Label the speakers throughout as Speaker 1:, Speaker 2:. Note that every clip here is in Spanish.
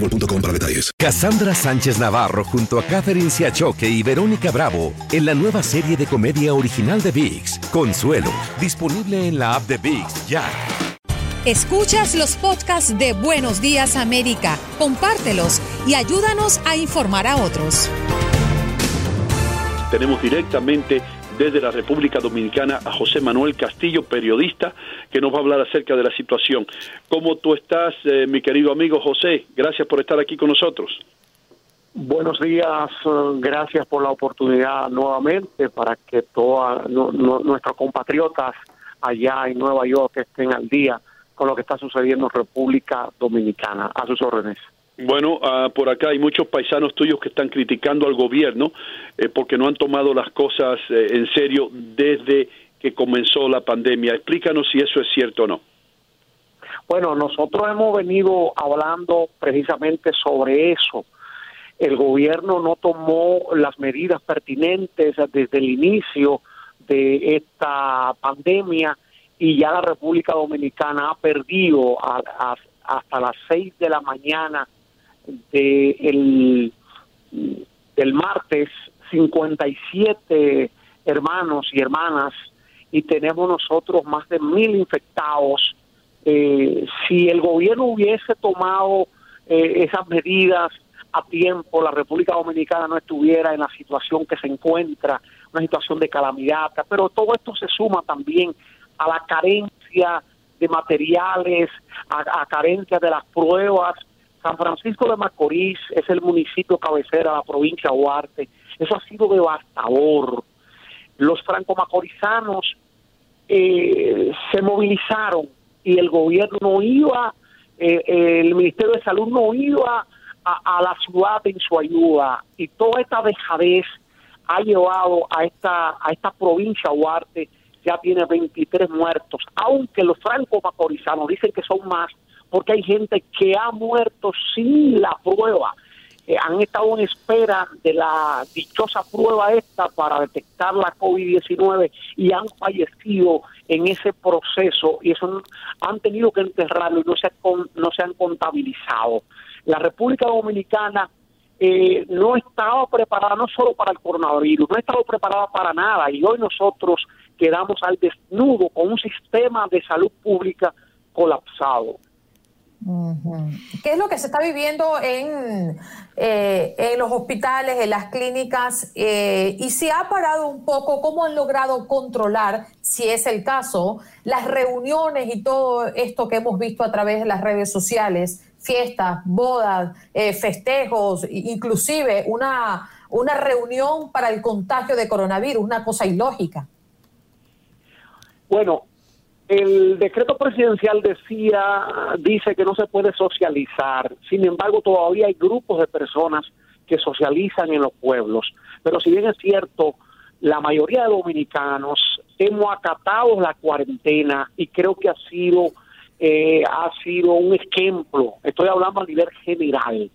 Speaker 1: boostmobile.com para detalles.
Speaker 2: Cassandra Sánchez Navarro junto a Catherine Siachoque y Verónica Bravo en la nueva serie de comedia original de VIX, Consuelo, disponible en la app de VIX ya.
Speaker 3: Escuchas los podcasts de Buenos Días América, compártelos y ayúdanos a informar a otros.
Speaker 4: Tenemos directamente desde la República Dominicana a José Manuel Castillo, periodista, que nos va a hablar acerca de la situación. ¿Cómo tú estás, eh, mi querido amigo José? Gracias por estar aquí con nosotros.
Speaker 5: Buenos días, eh, gracias por la oportunidad nuevamente para que todos nuestros compatriotas allá en Nueva York estén al día con lo que está sucediendo en República Dominicana. A sus órdenes.
Speaker 4: Bueno, ah, por acá hay muchos paisanos tuyos que están criticando al gobierno eh, porque no han tomado las cosas eh, en serio desde que comenzó la pandemia. Explícanos si eso es cierto o no.
Speaker 5: Bueno, nosotros hemos venido hablando precisamente sobre eso. El gobierno no tomó las medidas pertinentes desde el inicio de esta pandemia y ya la República Dominicana ha perdido hasta las seis de la mañana de el, del martes 57 hermanos y hermanas y tenemos nosotros más de mil infectados. Eh, si el gobierno hubiese tomado eh, esas medidas a tiempo, la República Dominicana no estuviera en la situación que se encuentra, una situación de calamidad, pero todo esto se suma también a la carencia de materiales, a, a carencia de las pruebas. San Francisco de Macorís es el municipio cabecera de la provincia de Duarte. Eso ha sido devastador. Los franco-macorizanos eh, se movilizaron y el gobierno no iba, eh, el Ministerio de Salud no iba a, a la ciudad en su ayuda y toda esta dejadez ha llevado a esta a esta provincia Duarte ya tiene 23 muertos, aunque los franco-macorizanos dicen que son más porque hay gente que ha muerto sin la prueba. Eh, han estado en espera de la dichosa prueba esta para detectar la COVID-19 y han fallecido en ese proceso y eso han tenido que enterrarlo y no se, no se han contabilizado. La República Dominicana eh, no estaba preparada no solo para el coronavirus, no estaba preparada para nada y hoy nosotros quedamos al desnudo con un sistema de salud pública colapsado.
Speaker 6: ¿Qué es lo que se está viviendo en, eh, en los hospitales, en las clínicas? eh, y si ha parado un poco, ¿cómo han logrado controlar, si es el caso, las reuniones y todo esto que hemos visto a través de las redes sociales? Fiestas, bodas, eh, festejos, inclusive una, una reunión para el contagio de coronavirus, una cosa ilógica.
Speaker 5: Bueno, el decreto presidencial decía, dice que no se puede socializar. Sin embargo, todavía hay grupos de personas que socializan en los pueblos. Pero si bien es cierto, la mayoría de dominicanos hemos acatado la cuarentena y creo que ha sido eh, ha sido un ejemplo. Estoy hablando a nivel general.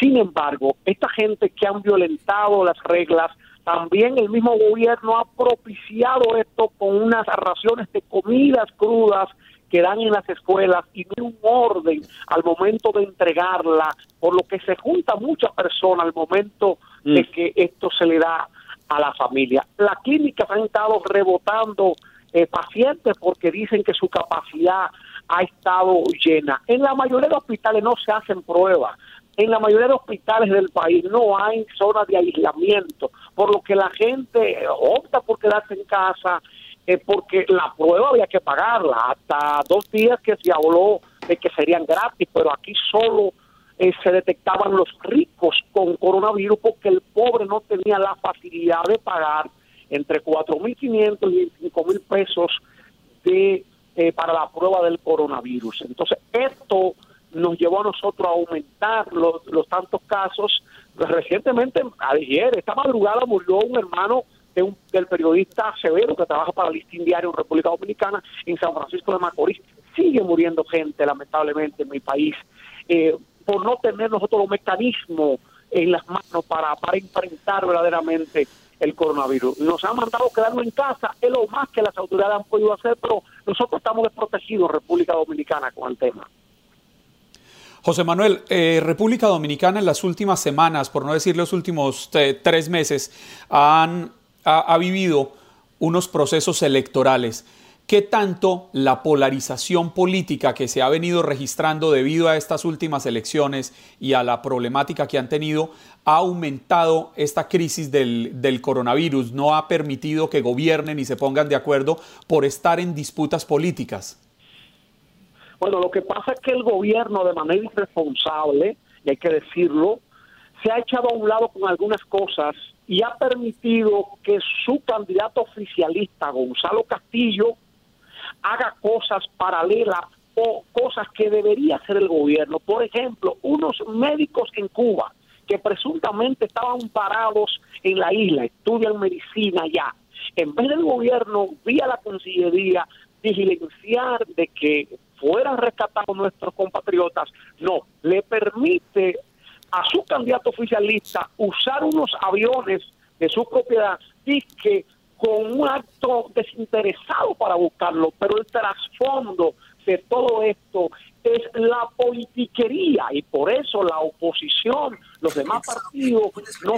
Speaker 5: Sin embargo, esta gente que han violentado las reglas, también el mismo gobierno ha propiciado esto con unas raciones de comidas crudas que dan en las escuelas y no un orden al momento de entregarla, por lo que se junta mucha persona al momento de
Speaker 4: Mm.
Speaker 5: que esto se le da a la familia. Las clínicas han estado rebotando eh, pacientes porque dicen que su capacidad ha estado llena. En la mayoría de hospitales no se hacen pruebas. En la mayoría de hospitales del país no hay zonas de aislamiento, por lo que la gente opta por quedarse en casa eh, porque la prueba había que pagarla. Hasta dos días que se habló de que serían gratis, pero aquí solo eh, se detectaban los ricos con coronavirus porque el pobre no tenía la facilidad de pagar entre 4.500 y 5.000 pesos de eh, para la prueba del coronavirus. Entonces, esto llevó a nosotros a aumentar los, tantos casos. Recientemente, ayer, esta madrugada murió un hermano de un, del periodista Severo que trabaja para Listín Diario en República Dominicana, en San Francisco de Macorís. Sigue muriendo gente, lamentablemente, en mi país, eh, por no tener nosotros los mecanismos en las manos para, para enfrentar verdaderamente el coronavirus. Nos han mandado quedarnos en casa, es lo más que las autoridades han podido hacer, pero nosotros estamos desprotegidos en República Dominicana con el tema.
Speaker 7: José Manuel, eh, República Dominicana en las últimas semanas, por no decir los últimos eh, tres meses, han, ha, ha vivido unos procesos electorales. ¿Qué tanto la polarización política que se ha venido registrando debido a estas últimas elecciones y a la problemática que han tenido ha aumentado esta crisis del, del, coronavirus? ¿No ha permitido que gobiernen y se pongan de acuerdo por estar en disputas políticas?
Speaker 5: Bueno, lo que pasa es que el gobierno de manera irresponsable, y hay que decirlo, se ha echado a un lado con algunas cosas y ha permitido que su candidato oficialista, Gonzalo Castillo, haga cosas paralelas o cosas que debería hacer el gobierno. Por ejemplo, unos médicos en Cuba que presuntamente estaban parados en la isla, estudian medicina ya. En vez del gobierno, vía la Cancillería, diligenciar de que fueran rescatados nuestros compatriotas, no, le permite a su candidato oficialista usar unos aviones de su propiedad y que con un acto desinteresado para buscarlo, pero el trasfondo de todo esto es la politiquería y por eso la oposición, los demás partidos no,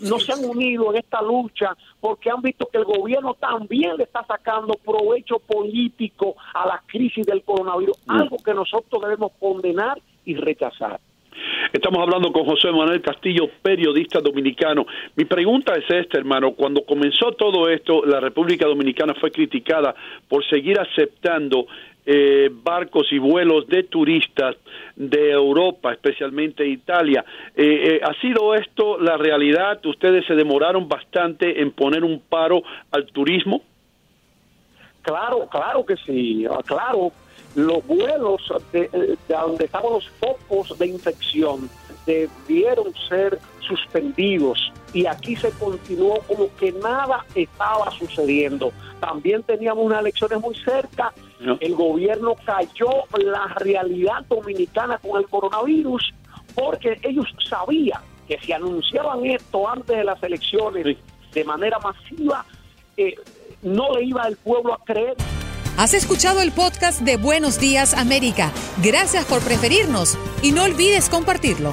Speaker 5: no se han unido en esta lucha porque han visto que el gobierno también le está sacando provecho político a la crisis del coronavirus, algo que nosotros debemos condenar y rechazar.
Speaker 4: Estamos hablando con José Manuel Castillo, periodista dominicano. Mi pregunta es esta, hermano. Cuando comenzó todo esto, la República Dominicana fue criticada por seguir aceptando eh, barcos y vuelos de turistas de Europa, especialmente Italia. Eh, eh, ¿Ha sido esto la realidad? ¿Ustedes se demoraron bastante en poner un paro al turismo?
Speaker 5: Claro, claro que sí, claro los vuelos de, de, donde estaban los focos de infección debieron ser suspendidos y aquí se continuó como que nada estaba sucediendo. También teníamos unas elecciones muy cerca, no. el gobierno cayó la realidad dominicana con el coronavirus porque ellos sabían que si anunciaban esto antes de las elecciones sí. de manera masiva, eh, no le iba el pueblo a creer.
Speaker 3: Has escuchado el podcast de Buenos Días América. Gracias por preferirnos y no olvides compartirlo.